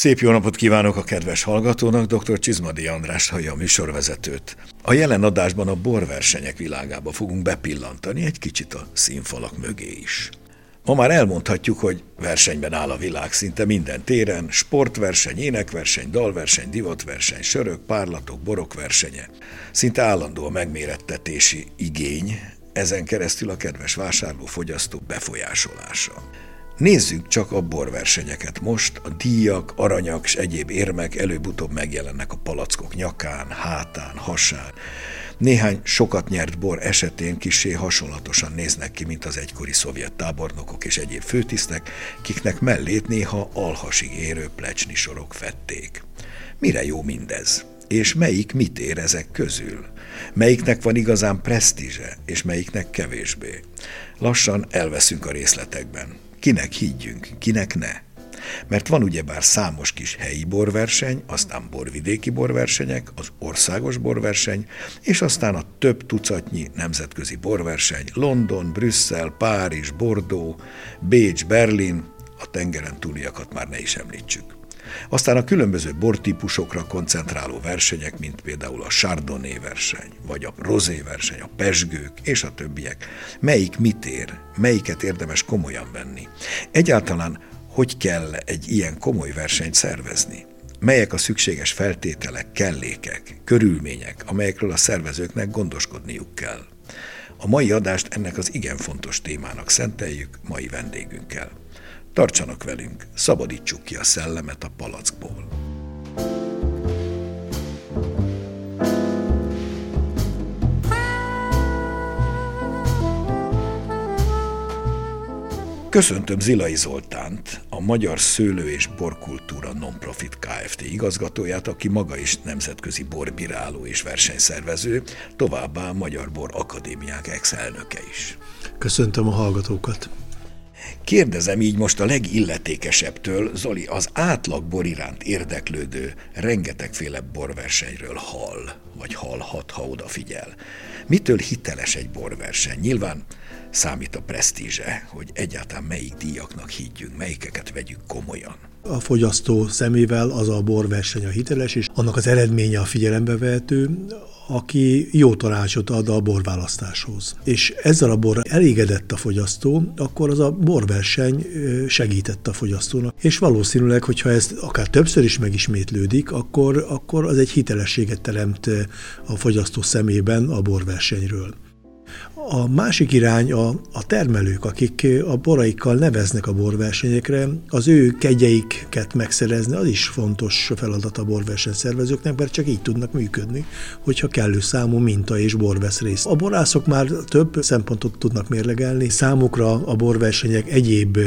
Szép jó napot kívánok a kedves hallgatónak, dr. Csizmadi András hallja a műsorvezetőt. A jelen adásban a borversenyek világába fogunk bepillantani egy kicsit a színfalak mögé is. Ma már elmondhatjuk, hogy versenyben áll a világ szinte minden téren, sportverseny, énekverseny, dalverseny, divatverseny, sörök, párlatok, borok versenye. Szinte állandó a megmérettetési igény, ezen keresztül a kedves vásárló fogyasztó befolyásolása. Nézzük csak a borversenyeket most, a díjak, aranyak és egyéb érmek előbb-utóbb megjelennek a palackok nyakán, hátán, hasán. Néhány sokat nyert bor esetén kisé hasonlatosan néznek ki, mint az egykori szovjet tábornokok és egyéb főtisztek, kiknek mellét néha alhasig érő plecsni sorok fették. Mire jó mindez? És melyik mit ér ezek közül? Melyiknek van igazán presztízse, és melyiknek kevésbé? Lassan elveszünk a részletekben. Kinek higgyünk, kinek ne? Mert van ugyebár számos kis helyi borverseny, aztán borvidéki borversenyek, az országos borverseny, és aztán a több tucatnyi nemzetközi borverseny, London, Brüsszel, Párizs, Bordeaux, Bécs, Berlin, a tengeren túliakat már ne is említsük. Aztán a különböző bortípusokra koncentráló versenyek, mint például a Chardonnay verseny, vagy a Rosé verseny, a pesgők és a többiek. Melyik mit ér, melyiket érdemes komolyan venni? Egyáltalán hogy kell egy ilyen komoly versenyt szervezni? Melyek a szükséges feltételek, kellékek, körülmények, amelyekről a szervezőknek gondoskodniuk kell? A mai adást ennek az igen fontos témának szenteljük mai vendégünkkel. Tartsanak velünk, szabadítsuk ki a szellemet a palackból. Köszöntöm Zilai Zoltánt, a Magyar Szőlő és Borkultúra Nonprofit Kft. igazgatóját, aki maga is nemzetközi borbíráló és versenyszervező, továbbá Magyar Bor Akadémiák ex-elnöke is. Köszöntöm a hallgatókat! Kérdezem így most a legilletékesebbtől, Zoli, az átlag bor iránt érdeklődő rengetegféle borversenyről hall, vagy hallhat, ha odafigyel. Mitől hiteles egy borverseny? Nyilván számít a presztízse, hogy egyáltalán melyik díjaknak higgyünk, melyikeket vegyük komolyan. A fogyasztó szemével az a borverseny a hiteles, és annak az eredménye a figyelembe vehető, aki jó tanácsot ad a borválasztáshoz. És ezzel a borra elégedett a fogyasztó, akkor az a borverseny segített a fogyasztónak. És valószínűleg, hogyha ez akár többször is megismétlődik, akkor, akkor az egy hitelességet teremt a fogyasztó szemében a borversenyről. A másik irány a, a termelők, akik a boraikkal neveznek a borversenyekre, az ő kegyeiket megszerezni, az is fontos feladat a borversenyszervezőknek, mert csak így tudnak működni, hogyha kellő számú minta és bor vesz részt. A borászok már több szempontot tudnak mérlegelni, számukra a borversenyek egyéb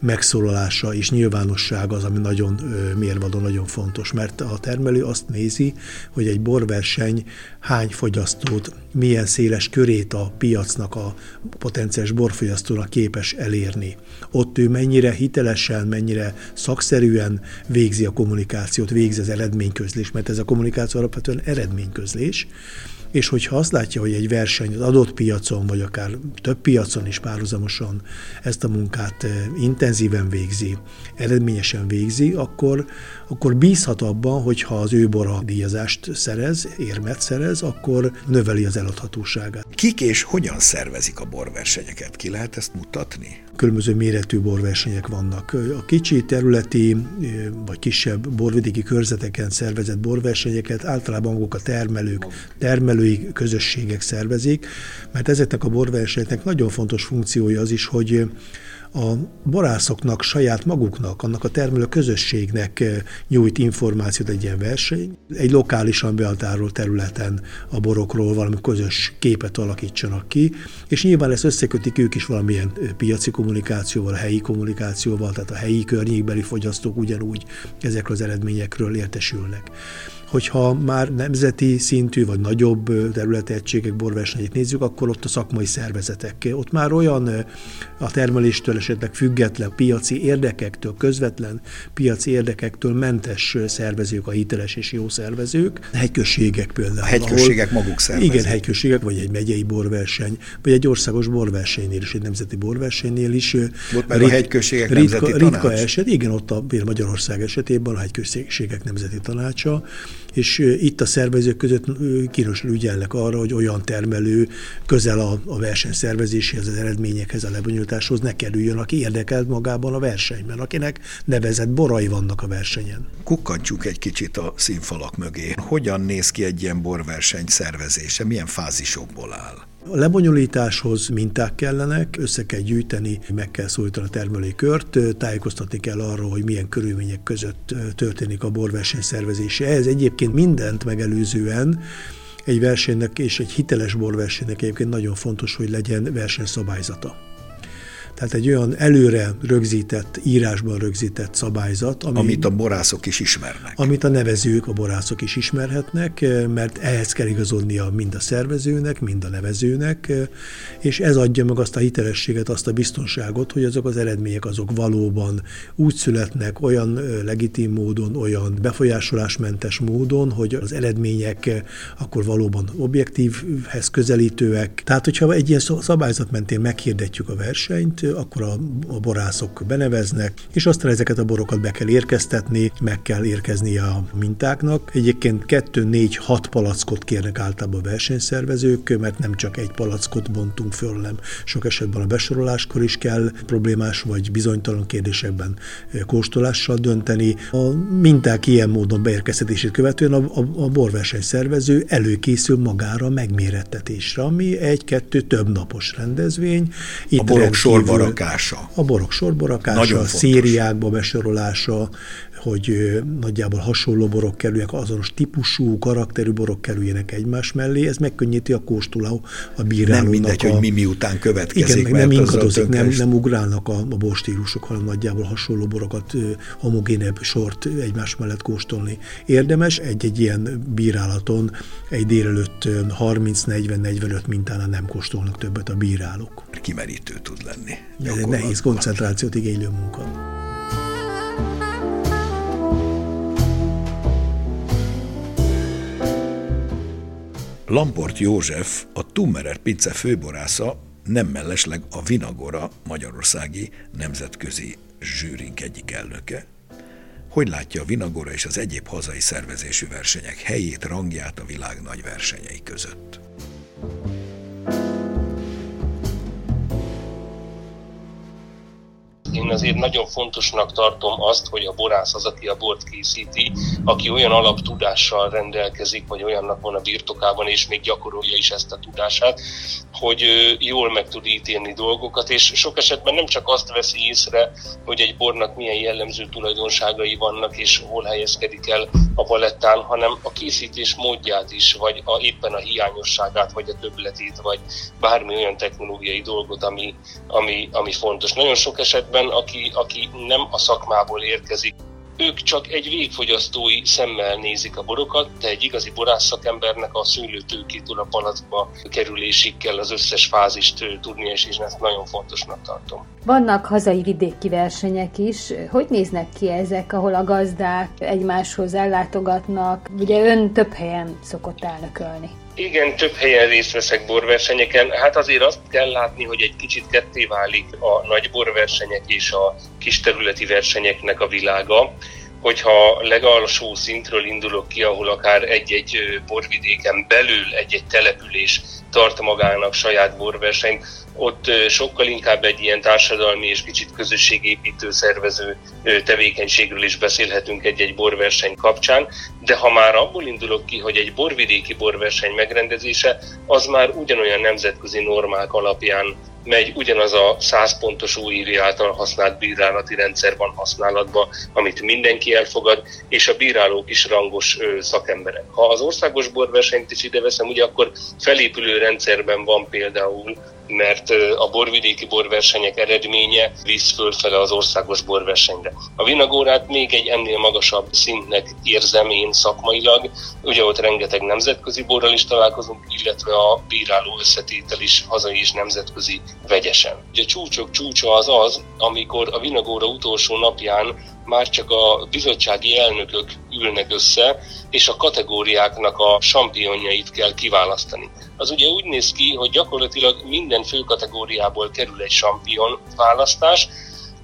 megszólalása és nyilvánosság az, ami nagyon mérvadó, nagyon fontos, mert a termelő azt nézi, hogy egy borverseny hány fogyasztót, milyen széles körét a piacnak, a potenciális borfogyasztónak képes elérni. Ott ő mennyire hitelesen, mennyire szakszerűen végzi a kommunikációt, végzi az eredményközlés, mert ez a kommunikáció alapvetően eredményközlés, és hogyha azt látja, hogy egy verseny az adott piacon, vagy akár több piacon is párhuzamosan ezt a munkát eh, intenzíven végzi, eredményesen végzi, akkor, akkor bízhat abban, hogy ha az ő bora díjazást szerez, érmet szerez, akkor növeli az eladhatóságát. Kik és hogyan szervezik a borversenyeket? Ki lehet ezt mutatni? Különböző méretű borversenyek vannak. A kicsi területi vagy kisebb borvidéki körzeteken szervezett borversenyeket általában maguk a termelők, termelői közösségek szervezik, mert ezeknek a borversenyeknek nagyon fontos funkciója az is, hogy a borászoknak, saját maguknak, annak a termelő közösségnek eh, nyújt információt egy ilyen verseny. Egy lokálisan behatárolt területen a borokról valami közös képet alakítsanak ki, és nyilván ezt összekötik ők is valamilyen eh, piaci kommunikációval, helyi kommunikációval, tehát a helyi környékbeli fogyasztók ugyanúgy ezekről az eredményekről értesülnek. Hogyha már nemzeti szintű vagy nagyobb területi egységek borversenyét nézzük, akkor ott a szakmai szervezetek. Ott már olyan a termeléstől esetleg független piaci érdekektől, közvetlen piaci érdekektől mentes szervezők, a hiteles és jó szervezők. Hegyközségek például. A hegyközségek ahol, maguk szervezik. Igen, hegyközségek, vagy egy megyei borverseny, vagy egy országos borversenynél is, egy nemzeti borversenynél is. Volt meg rit, a hegyközségek ritka, nemzeti tanács? Ritka eset, igen, ott a Magyarország esetében a hegyközségek nemzeti tanácsa, és itt a szervezők között kínosan ügyelnek arra, hogy olyan termelő közel a, a verseny szervezéséhez, az eredményekhez, a lebonyolításhoz ne kerüljön, aki érdekelt magában a versenyben, akinek nevezett borai vannak a versenyen. Kukkantsuk egy kicsit a színfalak mögé. Hogyan néz ki egy ilyen borverseny szervezése? Milyen fázisokból áll? A lebonyolításhoz minták kellenek, össze kell gyűjteni, meg kell szólítani a termelői kört, tájékoztatni kell arról, hogy milyen körülmények között történik a borverseny szervezése. Ez egyébként mindent megelőzően egy versenynek és egy hiteles borversenynek egyébként nagyon fontos, hogy legyen versenyszabályzata. Tehát egy olyan előre rögzített, írásban rögzített szabályzat, ami, amit a borászok is ismernek. Amit a nevezők, a borászok is ismerhetnek, mert ehhez kell igazodnia mind a szervezőnek, mind a nevezőnek, és ez adja meg azt a hitelességet, azt a biztonságot, hogy azok az eredmények azok valóban úgy születnek, olyan legitim módon, olyan befolyásolásmentes módon, hogy az eredmények akkor valóban objektívhez közelítőek. Tehát, hogyha egy ilyen szabályzat mentén meghirdetjük a versenyt, akkor a, a borászok beneveznek, és aztán ezeket a borokat be kell érkeztetni, meg kell érkezni a mintáknak. Egyébként 2-4-6 palackot kérnek általában a versenyszervezők, mert nem csak egy palackot bontunk föl, nem sok esetben a besoroláskor is kell problémás vagy bizonytalan kérdésekben kóstolással dönteni. A minták ilyen módon beérkeztetését követően a, a, a borversenyszervező előkészül magára megmérettetésre, ami egy-kettő több napos rendezvény. Itt a borok sorba sorbarakása. A borok sorbarakása, a szériákba besorolása, hogy nagyjából hasonló borok kerüljenek, azonos típusú, karakterű borok kerüljenek egymás mellé, ez megkönnyíti a kóstoló, a bírálónak. Nem mindegy, a... hogy mi miután következik. Igen, nem inkadozik, nem, nem ugrálnak a, a borstílusok, hanem nagyjából hasonló borokat, homogénebb sort egymás mellett kóstolni. Érdemes egy-egy ilyen bírálaton egy délelőtt 30-40-45 mintánál nem kóstolnak többet a bírálók. Kimerítő tud lenni. Ez egy nehéz koncentrációt igénylő munka. Lamport József, a Tummerer Pince főborásza, nem mellesleg a Vinagora Magyarországi Nemzetközi Zsűrink egyik elnöke. Hogy látja a Vinagora és az egyéb hazai szervezésű versenyek helyét, rangját a világ nagy versenyei között? Én azért nagyon fontosnak tartom azt, hogy a borász az, aki a bort készíti, aki olyan alaptudással rendelkezik, vagy olyannak van a birtokában, és még gyakorolja is ezt a tudását, hogy jól meg tud ítélni dolgokat, és sok esetben nem csak azt veszi észre, hogy egy bornak milyen jellemző tulajdonságai vannak, és hol helyezkedik el a palettán, hanem a készítés módját is, vagy a, éppen a hiányosságát, vagy a többletét, vagy bármi olyan technológiai dolgot, ami, ami, ami fontos. Nagyon sok esetben, aki, aki nem a szakmából érkezik, ők csak egy végfogyasztói szemmel nézik a borokat, de egy igazi borász szakembernek a szőlőtőkétől a palackba kerülésig kell az összes fázist tudni, és én ezt nagyon fontosnak tartom. Vannak hazai vidéki versenyek is. Hogy néznek ki ezek, ahol a gazdák egymáshoz ellátogatnak? Ugye ön több helyen szokott elnökölni. Igen, több helyen részt veszek borversenyeken. Hát azért azt kell látni, hogy egy kicsit ketté válik a nagy borversenyek és a kis területi versenyeknek a világa hogyha legalsó szintről indulok ki, ahol akár egy-egy borvidéken belül egy-egy település tart magának saját borversenyt, ott sokkal inkább egy ilyen társadalmi és kicsit közösségépítő szervező tevékenységről is beszélhetünk egy-egy borverseny kapcsán, de ha már abból indulok ki, hogy egy borvidéki borverseny megrendezése, az már ugyanolyan nemzetközi normák alapján megy ugyanaz a 100 pontos újévi által használt bírálati rendszer van használatban, amit mindenki elfogad, és a bírálók is rangos szakemberek. Ha az országos borversenyt is ide veszem, ugye akkor felépülő rendszerben van például mert a borvidéki borversenyek eredménye visz fölfele az országos borversenyre. A vinagórát még egy ennél magasabb szintnek érzem én szakmailag, ugye ott rengeteg nemzetközi borral is találkozunk, illetve a bíráló összetétel is hazai és nemzetközi vegyesen. Ugye a csúcsok csúcsa az az, amikor a vinagóra utolsó napján már csak a bizottsági elnökök ülnek össze, és a kategóriáknak a sampionjait kell kiválasztani. Az ugye úgy néz ki, hogy gyakorlatilag minden fő kategóriából kerül egy sampion választás,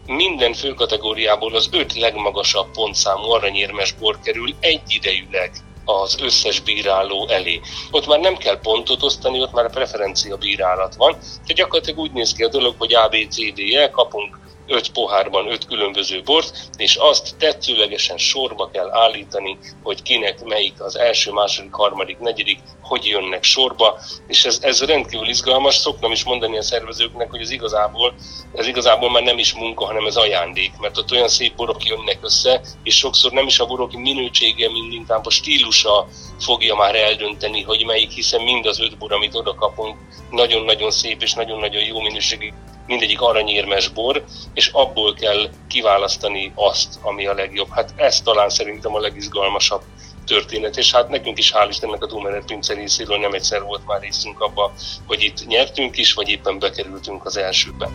minden fő kategóriából az öt legmagasabb pontszámú aranyérmes bor kerül egyidejűleg az összes bíráló elé. Ott már nem kell pontot osztani, ott már preferencia bírálat van. Tehát gyakorlatilag úgy néz ki a dolog, hogy A, B, C, D, E, kapunk öt pohárban öt különböző bort, és azt tetszőlegesen sorba kell állítani, hogy kinek melyik az első, második, harmadik, negyedik, hogy jönnek sorba, és ez, ez rendkívül izgalmas. Szoktam is mondani a szervezőknek, hogy ez igazából, ez igazából már nem is munka, hanem ez ajándék, mert ott olyan szép borok jönnek össze, és sokszor nem is a borok minősége, mint inkább a stílusa fogja már eldönteni, hogy melyik, hiszen mind az öt bor, amit oda kapunk, nagyon-nagyon szép és nagyon-nagyon jó minőségű mindegyik aranyérmes bor, és abból kell kiválasztani azt, ami a legjobb. Hát ez talán szerintem a legizgalmasabb történet, és hát nekünk is hál' Istennek a Dumerer Pince részéről nem egyszer volt már részünk abba, hogy itt nyertünk is, vagy éppen bekerültünk az elsőbe.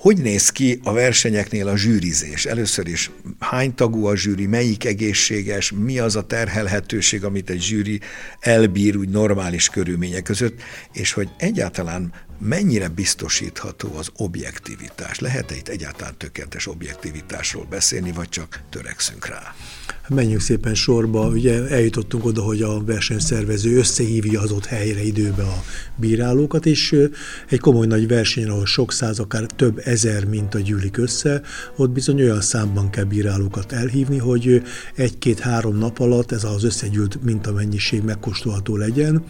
Hogy néz ki a versenyeknél a zsűrizés? Először is hány tagú a zsűri, melyik egészséges, mi az a terhelhetőség, amit egy zsűri elbír úgy normális körülmények között, és hogy egyáltalán mennyire biztosítható az objektivitás? Lehet-e itt egyáltalán tökéletes objektivitásról beszélni, vagy csak törekszünk rá? Menjünk szépen sorba. Ugye eljutottunk oda, hogy a versenyszervező összehívja az ott helyre időbe a bírálókat, és egy komoly nagy verseny, ahol sok száz, akár több ezer mint a gyűlik össze, ott bizony olyan számban kell bírálókat elhívni, hogy egy-két-három nap alatt ez az összegyűlt mintamennyiség megkóstolható legyen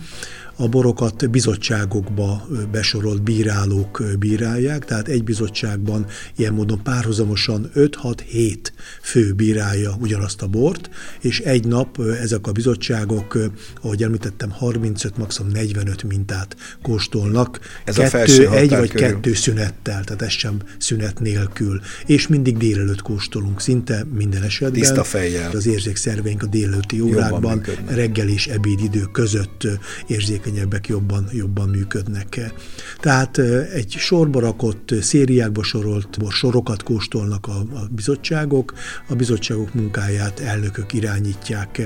a borokat bizottságokba besorolt bírálók bírálják, tehát egy bizottságban ilyen módon párhuzamosan 5-6-7 fő bírálja ugyanazt a bort, és egy nap ezek a bizottságok, ahogy említettem, 35, maximum 45 mintát kóstolnak. Ez kettő, a egy vagy körül. kettő szünettel, tehát ez sem szünet nélkül. És mindig délelőtt kóstolunk, szinte minden esetben. Tiszta fejjel. Az érzékszerveink a délelőtti órákban, reggel és ebéd idő között érzékeny érzékenyebbek jobban, jobban működnek. Tehát egy sorba rakott, szériákba sorolt sorokat kóstolnak a, a bizottságok, a bizottságok munkáját elnökök irányítják,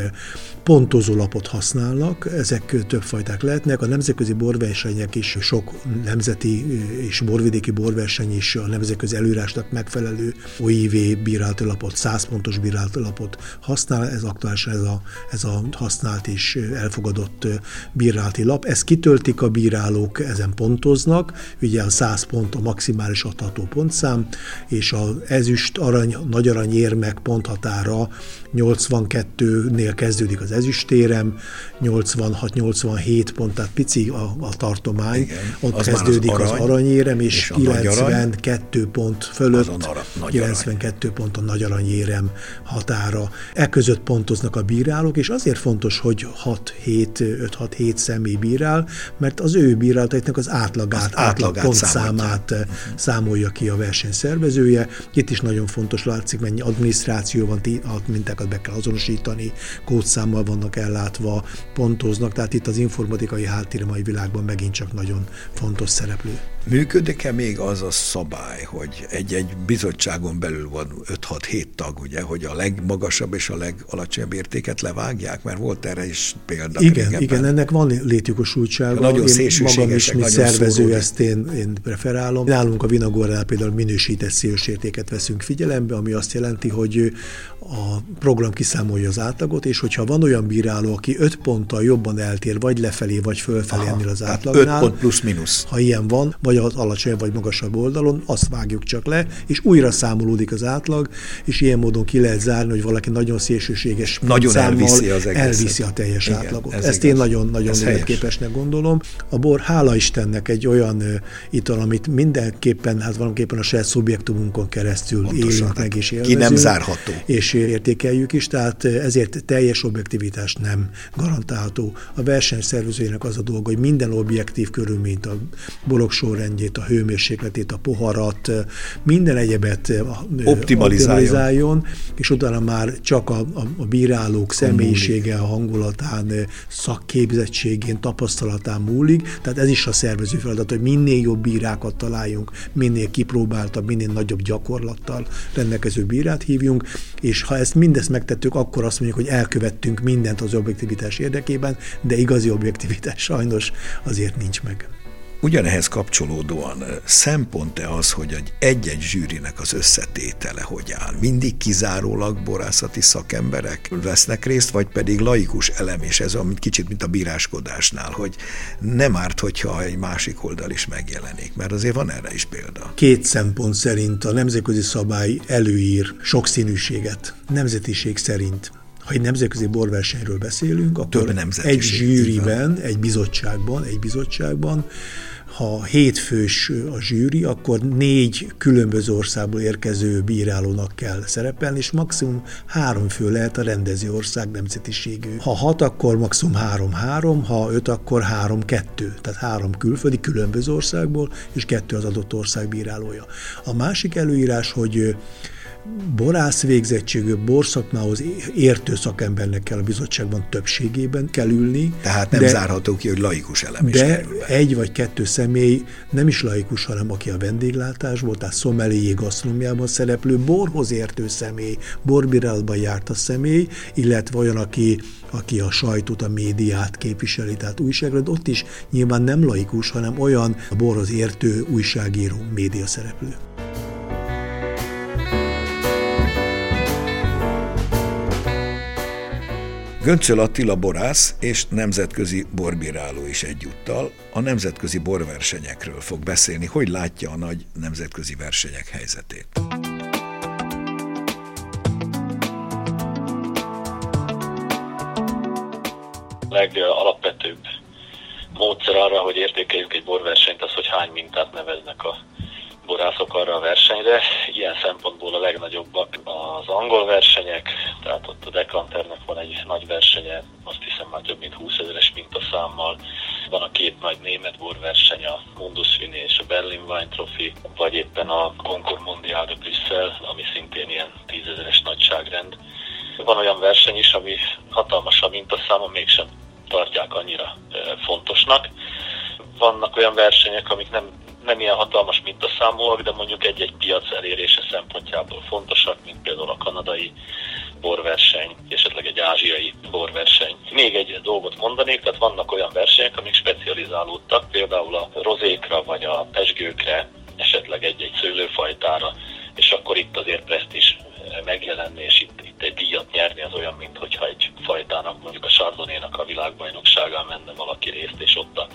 pontozólapot használnak, ezek többfajták lehetnek. A nemzetközi borversenyek is sok nemzeti és borvidéki borverseny is a nemzetközi előírásnak megfelelő OIV bírálati lapot, 100 pontos bírálati lapot használ, ez aktuálisan ez a, ez a használt és elfogadott bírálati lap. Ezt kitöltik a bírálók, ezen pontoznak, ugye a 100 pont a maximális adható pontszám, és az ezüst, arany, nagy aranyérmek ponthatára 82-nél kezdődik az ezüstérem, 86-87 pont, tehát pici a, a tartomány, Igen, ott az kezdődik az, arany, az aranyérem, és, és 92 arany, pont fölött, ara, 92 arany. pont a nagy aranyérem határa. E között pontoznak a bírálók, és azért fontos, hogy 6-7, 5-6-7 személy bírál, mert az ő bírálataiknak az átlagát, az átlag pontszámát számolja. számolja ki a versenyszervezője. Itt is nagyon fontos látszik, mennyi adminisztráció van, mintákat be kell azonosítani, kódszámmal vannak ellátva, pontoznak, tehát itt az informatikai háttér mai világban megint csak nagyon fontos szereplő. Működik-e még az a szabály, hogy egy-egy bizottságon belül van 5-6-7 tag, ugye, hogy a legmagasabb és a legalacsonyabb értéket levágják? Mert volt erre is példa. Igen, régebben. igen, ennek van létjogosultsága. Nagyon én magam is, mint szervező, szóródik. ezt én, én preferálom. Nálunk a Vinagornál például minősített szélső értéket veszünk figyelembe, ami azt jelenti, hogy a program kiszámolja az átlagot, és hogyha van olyan bíráló, aki 5 ponttal jobban eltér, vagy lefelé, vagy fölfelé Aha, ennél az átlagnál. 5 pont plusz-minusz. Ha ilyen van, vagy vagy az alacsony vagy magasabb oldalon, azt vágjuk csak le, és újra számolódik az átlag, és ilyen módon ki lehet zárni, hogy valaki nagyon szélsőséges nagyon elviszi, az elviszi a teljes Igen, átlagot. Ez Ezt igaz. én nagyon-nagyon életképesnek gondolom. A bor, hála Istennek, egy olyan ital, amit mindenképpen, hát valamiképpen a saját szubjektumunkon keresztül Pontosan, élünk meg és élvezünk. Ki nem zárható. És értékeljük is, tehát ezért teljes objektivitás nem garantálható. A versenyszervezőjének az a dolga, hogy minden objektív körülményt, a borok sorrendjét, a hőmérsékletét, a poharat, minden egyebet optimalizáljon, optimalizáljon és utána már csak a, a, a bírálók személyisége, a hangulatán, szakképzettségén, tapasztalatán múlik. Tehát ez is a szervező feladat, hogy minél jobb bírákat találjunk, minél kipróbáltabb, minél nagyobb gyakorlattal rendelkező bírát hívjunk, és ha ezt mindezt megtettük, akkor azt mondjuk, hogy elkövettünk mindent az objektivitás érdekében, de igazi objektivitás sajnos azért nincs meg. Ugyanehhez kapcsolódóan szempont-e az, hogy egy-egy zsűrinek az összetétele hogy áll? Mindig kizárólag borászati szakemberek vesznek részt, vagy pedig laikus elem, és ez amit kicsit, mint a bíráskodásnál, hogy nem árt, hogyha egy másik oldal is megjelenik, mert azért van erre is példa. Két szempont szerint a nemzetközi szabály előír sokszínűséget, nemzetiség szerint ha egy nemzetközi borversenyről beszélünk, akkor Több egy zsűriben, egy bizottságban, egy bizottságban ha hétfős a zsűri, akkor négy különböző országból érkező bírálónak kell szerepelni, és maximum három fő lehet a rendező ország nemzetiségű. Ha hat, akkor maximum három-három, ha öt, akkor három-kettő. Tehát három külföldi különböző országból, és kettő az adott ország bírálója. A másik előírás, hogy borász végzettségű borszakmához értő szakembernek kell a bizottságban többségében kell ülni. Tehát nem de, zárható ki, hogy laikus elem is De egy vagy kettő személy nem is laikus, hanem aki a vendéglátásból, tehát szomelié gasztronómiában szereplő borhoz értő személy, borbírálatban járt a személy, illetve olyan, aki aki a sajtót, a médiát képviseli, tehát újságról, ott is nyilván nem laikus, hanem olyan a borhoz értő újságíró, média szereplő. Göncöl Attila borász és nemzetközi borbíráló is egyúttal a nemzetközi borversenyekről fog beszélni, hogy látja a nagy nemzetközi versenyek helyzetét. legalapvetőbb módszer arra, hogy értékeljük egy borversenyt, az, hogy hány mintát neveznek a borászok arra a versenyre. Ilyen szempontból a legnagyobbak az angol versenyek, tehát ott a Decanternek van egy nagy versenye, azt hiszem már több mint 20 ezeres mintaszámmal. Van a két nagy német borverseny, a Mundus Vini és a Berlin Wine Trophy, vagy éppen a Concord Mondial de Brüsszel, ami szintén ilyen 10 ezeres nagyságrend. Van olyan verseny is, ami hatalmas a mintaszáma, mégsem tartják annyira fontosnak. Vannak olyan versenyek, amik nem nem ilyen hatalmas mintaszámúak, de mondjuk egy-egy piac elérése szempontjából fontosak, mint például a kanadai borverseny, esetleg egy ázsiai borverseny. Még egy dolgot mondanék, tehát vannak olyan versenyek, amik specializálódtak, például a rozékra vagy a pesgőkre, esetleg egy-egy szőlőfajtára, és akkor itt azért presztis megjelenni, és itt, egy díjat nyerni az olyan, mint hogyha egy fajtának, mondjuk a sardonénak a világbajnokságán menne valaki részt, és ott a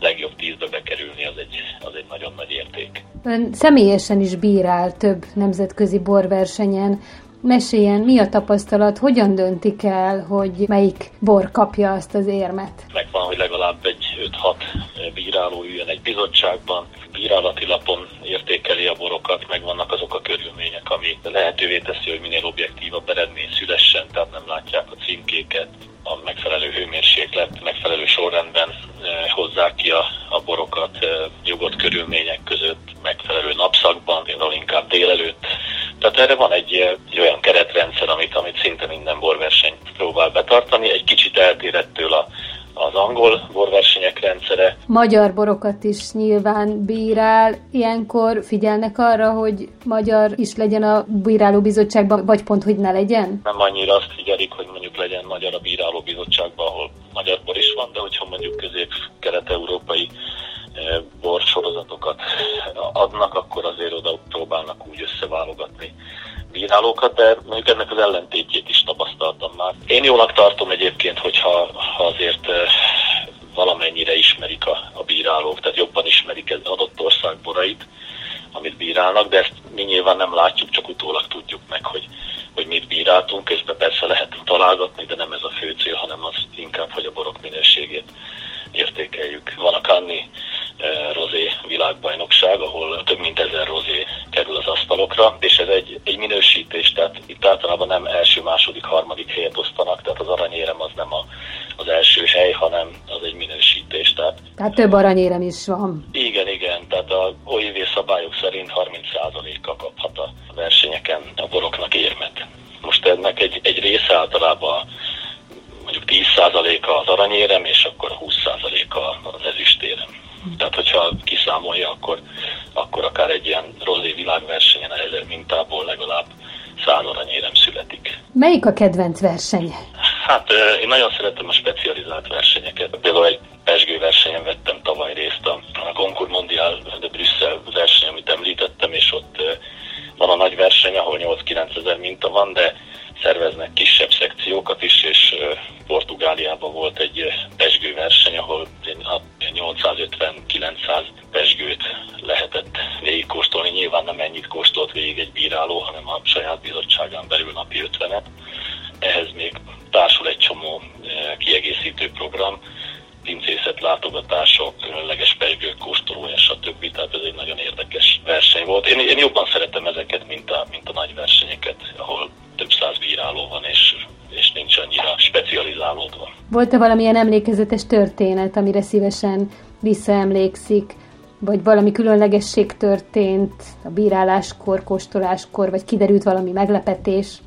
legjobb tízbe bekerülni, az egy, az egy nagyon nagy érték. Ön személyesen is bírál több nemzetközi borversenyen. Meséljen, mi a tapasztalat, hogyan döntik el, hogy melyik bor kapja azt az érmet? Megvan, hogy legalább egy 5-6 bíráló üljön egy bizottságban, bírálati lapon értékeli a borokat, meg vannak azok a körülmények, ami lehetővé teszi, hogy minél objektívabb eredmény szülessen, tehát nem látják a címkéket, a megfelelő hőmérséklet, megfelelő sorrendben eh, hozzák ki a, a borokat eh, nyugodt körülmények között, megfelelő napszakban, például inkább délelőtt. Tehát erre van egy, eh, egy olyan keretrendszer, amit, amit szinte minden borverseny próbál betartani. Egy kicsit eltérettől a angol borversenyek rendszere. Magyar borokat is nyilván bírál. Ilyenkor figyelnek arra, hogy magyar is legyen a bírálóbizottságban, vagy pont, hogy ne legyen? Nem annyira azt figyelik, hogy mondjuk legyen magyar a bírálóbizottságban, ahol magyar bor is van, de hogyha mondjuk közép-kelet-európai eh, borsorozatokat adnak, akkor azért oda próbálnak úgy összeválogatni bírálókat, de mondjuk ennek az ellentétjét is tapasztaltam már. Én jónak tartom egyébként, hogyha ha azért valamennyire ismerik a, a bírálók, tehát jobban ismerik az adott ország borait, amit bírálnak, de ezt mi nyilván nem látjuk, csak utólag tudjuk meg, hogy, hogy mit bíráltunk, közben persze lehet találgatni, de nem ez a fő cél, hanem az inkább, hogy a borok minőségét értékeljük. Van a Kanni eh, rozé világbajnokság, ahol több asztalokra, és ez egy, egy minősítés, tehát itt általában nem első, második, harmadik helyet osztanak, tehát az aranyérem az nem a, az első hely, hanem az egy minősítés. Tehát, tehát több aranyérem is van. Igen, igen, tehát a OIV szabályok szerint 30%-a kaphat a versenyeken a boroknak érmet. Most ennek egy, egy része általában mondjuk 10%-a az aranyérem, és akkor 20%-a az ezüstérem. Tehát, hogyha kiszámolja, akkor akár egy ilyen rozé világversenyen a ezer mintából legalább száz aranyérem születik. Melyik a kedvenc verseny? Hát én nagyon szeretem a specializált versenyeket. Például egy pesgő versenyen vettem tavaly részt a, a Concours Mondial de Brüsszel verseny, amit említettem, és ott van a nagy verseny, ahol 8-9 ezer minta van, de szerveznek kisebb szekciókat is, és Portugáliában volt egy pesgő verseny, ahol 850-900 pesgőt lehetett végigkóstolni. Nyilván nem ennyit kóstolt végig egy bíráló, hanem a saját bizottságán belül napi 50-et. Ehhez még társul egy csomó kiegészítő program, pincészet látogatások, különleges pesgők kóstolója, stb. Tehát ez egy nagyon érdekes verseny volt. Én, én jobban szeretem ezeket, mint a, mint a nagy versenyeket, ahol több száz bíráló van, és, és nincs annyira specializálódva. Volt-e valamilyen emlékezetes történet, amire szívesen visszaemlékszik, vagy valami különlegesség történt a bíráláskor, kóstoláskor, vagy kiderült valami meglepetés?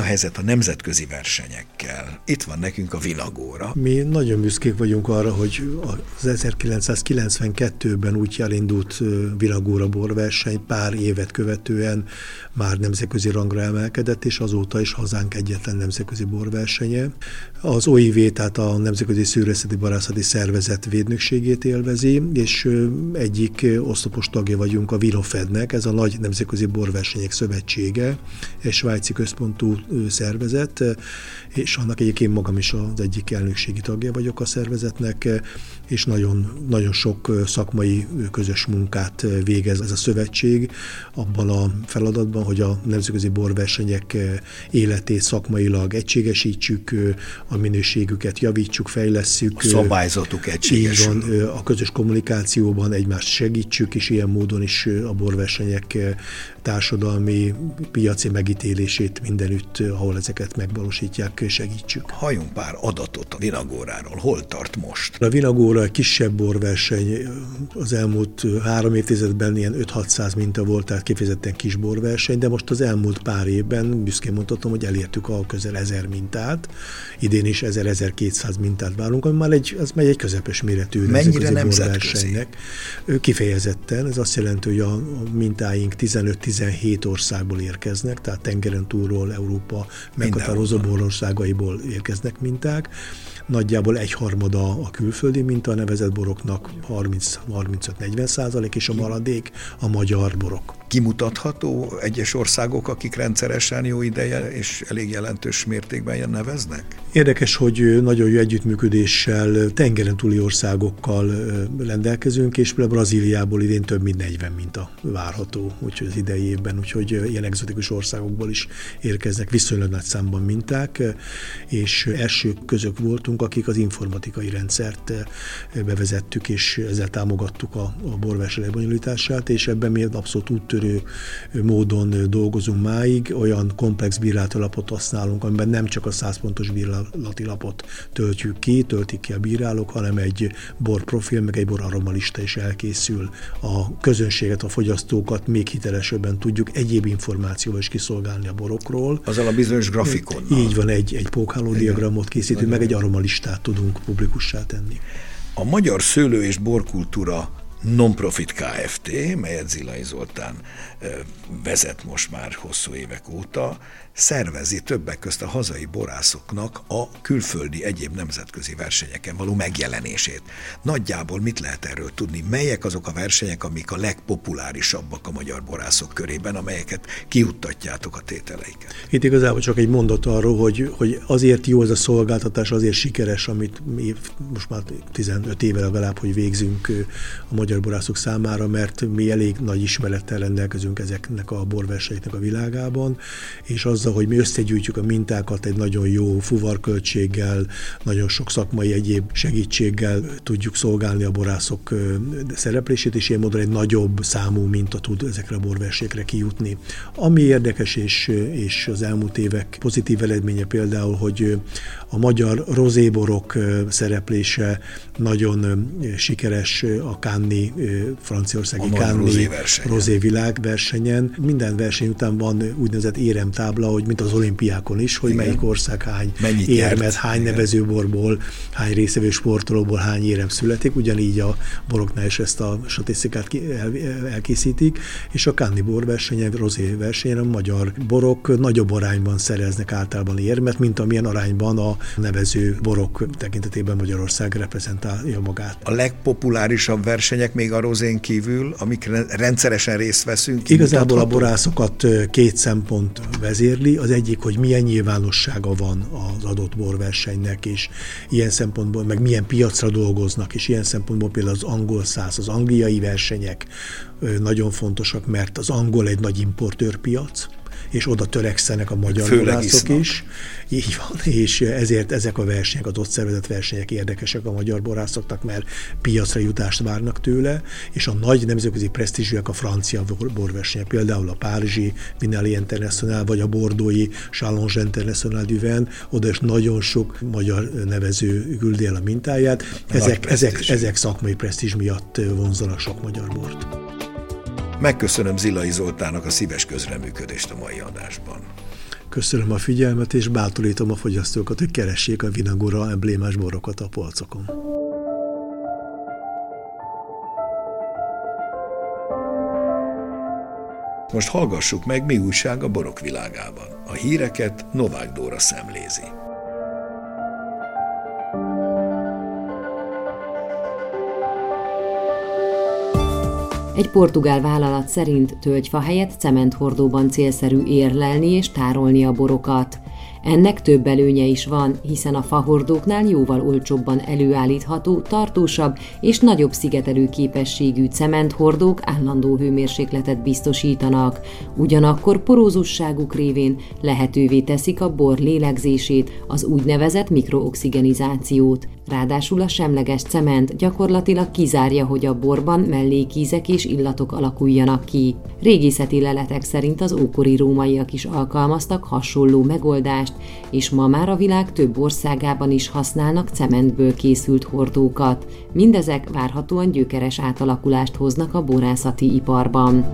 A helyzet a nemzetközi versenyekkel? Itt van nekünk a Vinagóra. Mi nagyon büszkék vagyunk arra, hogy az 1992-ben úgy elindult Vinagóra borverseny pár évet követően már nemzetközi rangra emelkedett, és azóta is hazánk egyetlen nemzetközi borversenye. Az OIV, tehát a Nemzetközi Szűrészeti Barászati Szervezet védnökségét élvezi, és egyik oszlopos tagja vagyunk a Vinofednek, ez a nagy nemzetközi borversenyek szövetsége, egy svájci központú szervezet, és annak egyébként magam is az egyik elnökségi tagja vagyok a szervezetnek, és nagyon, nagyon sok szakmai közös munkát végez ez a szövetség abban a feladatban, hogy a nemzetközi borversenyek életét szakmailag egységesítsük, a minőségüket javítsuk, fejlesszük. A szabályzatuk egységesül. Így van, a közös kommunikációban egymást segítsük, és ilyen módon is a borversenyek társadalmi, piaci megítélését mindenütt, ahol ezeket megvalósítják, segítsük. Halljunk pár adatot a Vinagóráról. Hol tart most? A Vinagóra egy kisebb borverseny. Az elmúlt három évtizedben ilyen 5-600 minta volt, tehát kifejezetten kis borverseny, de most az elmúlt pár évben büszkén mondhatom, hogy elértük a közel 1000 mintát. Idén is 1000-1200 mintát várunk, ami már egy, az megy egy közepes méretű Mennyire nemzetközi? Kifejezetten, ez azt jelenti, hogy a mintáink 15 17 országból érkeznek, tehát tengeren túlról Európa meghatározó borországaiból érkeznek minták. Nagyjából egyharmada a külföldi minta, a nevezett boroknak 30-35-40 százalék, és a maradék a magyar borok kimutatható egyes országok, akik rendszeresen jó ideje és elég jelentős mértékben neveznek? Érdekes, hogy nagyon jó együttműködéssel tengeren túli országokkal rendelkezünk, és például Brazíliából idén több mint 40 minta várható, úgyhogy az idei évben, úgyhogy ilyen egzotikus országokból is érkeznek viszonylag nagy számban minták, és első közök voltunk, akik az informatikai rendszert bevezettük, és ezzel támogattuk a, a borverseny lebonyolítását, és ebben mi abszolút úttörő módon dolgozunk máig, olyan komplex bírálati lapot használunk, amiben nem csak a 100 pontos bírálati lapot töltjük ki, töltik ki a bírálók, hanem egy bor profil, meg egy bor aromalista is elkészül. A közönséget, a fogyasztókat még hitelesebben tudjuk egyéb információval is kiszolgálni a borokról. Azzal a bizonyos grafikon. Így van, egy, egy pókháló diagramot készítünk, meg egy aromalistát tudunk publikussá tenni. A magyar szőlő és borkultúra non-profit Kft., melyet Zilai Zoltán vezet most már hosszú évek óta, szervezi többek közt a hazai borászoknak a külföldi egyéb nemzetközi versenyeken való megjelenését. Nagyjából mit lehet erről tudni? Melyek azok a versenyek, amik a legpopulárisabbak a magyar borászok körében, amelyeket kiuttatjátok a tételeiket? Itt igazából csak egy mondat arról, hogy, hogy azért jó ez a szolgáltatás, azért sikeres, amit mi most már 15 éve legalább, hogy végzünk a magyar borászok számára, mert mi elég nagy ismerettel rendelkezünk ezeknek a borversenyeknek a világában, és azzal hogy mi összegyűjtjük a mintákat egy nagyon jó fuvarköltséggel, nagyon sok szakmai egyéb segítséggel tudjuk szolgálni a borászok szereplését, és ilyen módon egy nagyobb számú minta tud ezekre a borversékre kijutni. Ami érdekes, és, és az elmúlt évek pozitív eredménye például, hogy a magyar rozéborok szereplése nagyon sikeres a Cannes, franciaországi a Cannes rozé, világversenyen. Minden verseny után van úgynevezett éremtábla, hogy mint az olimpiákon is, hogy Igen. melyik ország hány Mennyit érmet, nyert? hány Igen. nevezőborból, hány részevő sportolóból hány érem születik, ugyanígy a boroknál is ezt a statisztikát el, elkészítik, és a Cannes borversenyen, rozé versenyen a magyar borok nagyobb arányban szereznek általában érmet, mint amilyen arányban a nevező borok tekintetében Magyarország reprezentálja magát. A legpopulárisabb versenyek még a rozén kívül, amikre rendszeresen részt veszünk? Igazából a borászokat két szempont vezérli. Az egyik, hogy milyen nyilvánossága van az adott borversenynek, és ilyen szempontból, meg milyen piacra dolgoznak, és ilyen szempontból például az angol száz, az angliai versenyek nagyon fontosak, mert az angol egy nagy importőrpiac, és oda törekszenek a magyar borászok is. Így van, és ezért ezek a versenyek, az ott szervezett versenyek érdekesek a magyar borászoknak, mert piacra jutást várnak tőle, és a nagy nemzetközi presztízsűek a francia borversenyek, például a Párizsi Vinali International, vagy a Bordói Challenge International Duven, oda is nagyon sok magyar nevező küldi el a mintáját. Ezek, ezek, ezek szakmai presztízs miatt vonzanak sok magyar bort. Megköszönöm Zilai Zoltának a szíves közreműködést a mai adásban. Köszönöm a figyelmet, és bátorítom a fogyasztókat, hogy keressék a Vinagura emblémás borokat a polcokon. Most hallgassuk meg, mi újság a borok világában. A híreket Novák Dóra szemlézi. Egy portugál vállalat szerint tölgyfa helyett cementhordóban célszerű érlelni és tárolni a borokat. Ennek több előnye is van, hiszen a fahordóknál jóval olcsóbban előállítható, tartósabb és nagyobb szigetelő képességű cementhordók állandó hőmérsékletet biztosítanak, ugyanakkor porózusságuk révén lehetővé teszik a bor lélegzését, az úgynevezett mikrooxigenizációt. Ráadásul a semleges cement gyakorlatilag kizárja, hogy a borban mellékízek és illatok alakuljanak ki. Régészeti leletek szerint az ókori rómaiak is alkalmaztak hasonló megoldást, és ma már a világ több országában is használnak cementből készült hordókat. Mindezek várhatóan gyökeres átalakulást hoznak a borászati iparban.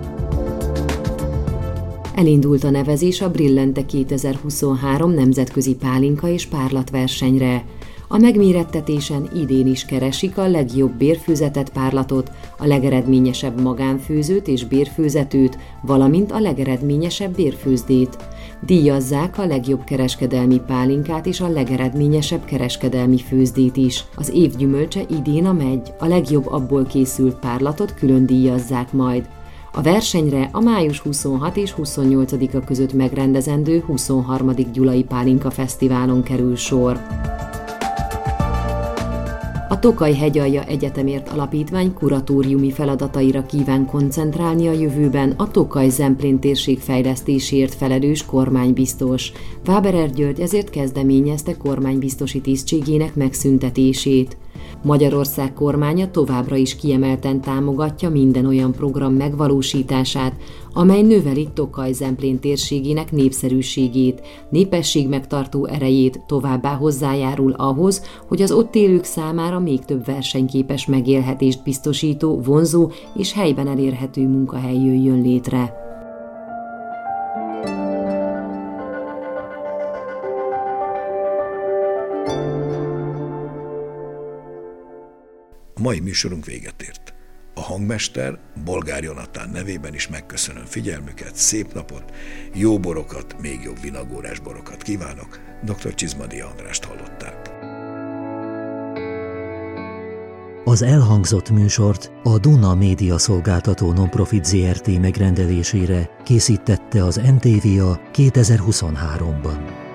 Elindult a nevezés a Brillente 2023 nemzetközi pálinka és párlatversenyre. A megmérettetésen idén is keresik a legjobb bérfőzetet párlatot, a legeredményesebb magánfőzőt és bérfőzetőt, valamint a legeredményesebb bérfőzdét. Díjazzák a legjobb kereskedelmi pálinkát és a legeredményesebb kereskedelmi főzdét is. Az év gyümölcse idén a megy, a legjobb abból készült párlatot külön díjazzák majd. A versenyre a május 26 és 28-a között megrendezendő 23. Gyulai Pálinka Fesztiválon kerül sor. A Tokaj Hegyalja Egyetemért Alapítvány kuratóriumi feladataira kíván koncentrálni a jövőben a Tokaj Zemplén térség fejlesztéséért felelős kormánybiztos. Váberer György ezért kezdeményezte kormánybiztosi tisztségének megszüntetését. Magyarország kormánya továbbra is kiemelten támogatja minden olyan program megvalósítását, amely növeli Tokaj Zemplén térségének népszerűségét, népesség megtartó erejét, továbbá hozzájárul ahhoz, hogy az ott élők számára még több versenyképes megélhetést biztosító, vonzó és helyben elérhető munkahely jöjjön létre. A mai műsorunk véget ért. A hangmester Bolgár Jonatán nevében is megköszönöm figyelmüket, szép napot, jó borokat, még jobb vinagórás borokat kívánok. Dr. Csizmadi Andrást hallották. Az elhangzott műsort a Duna Média Szolgáltató Nonprofit ZRT megrendelésére készítette az NTVA 2023-ban.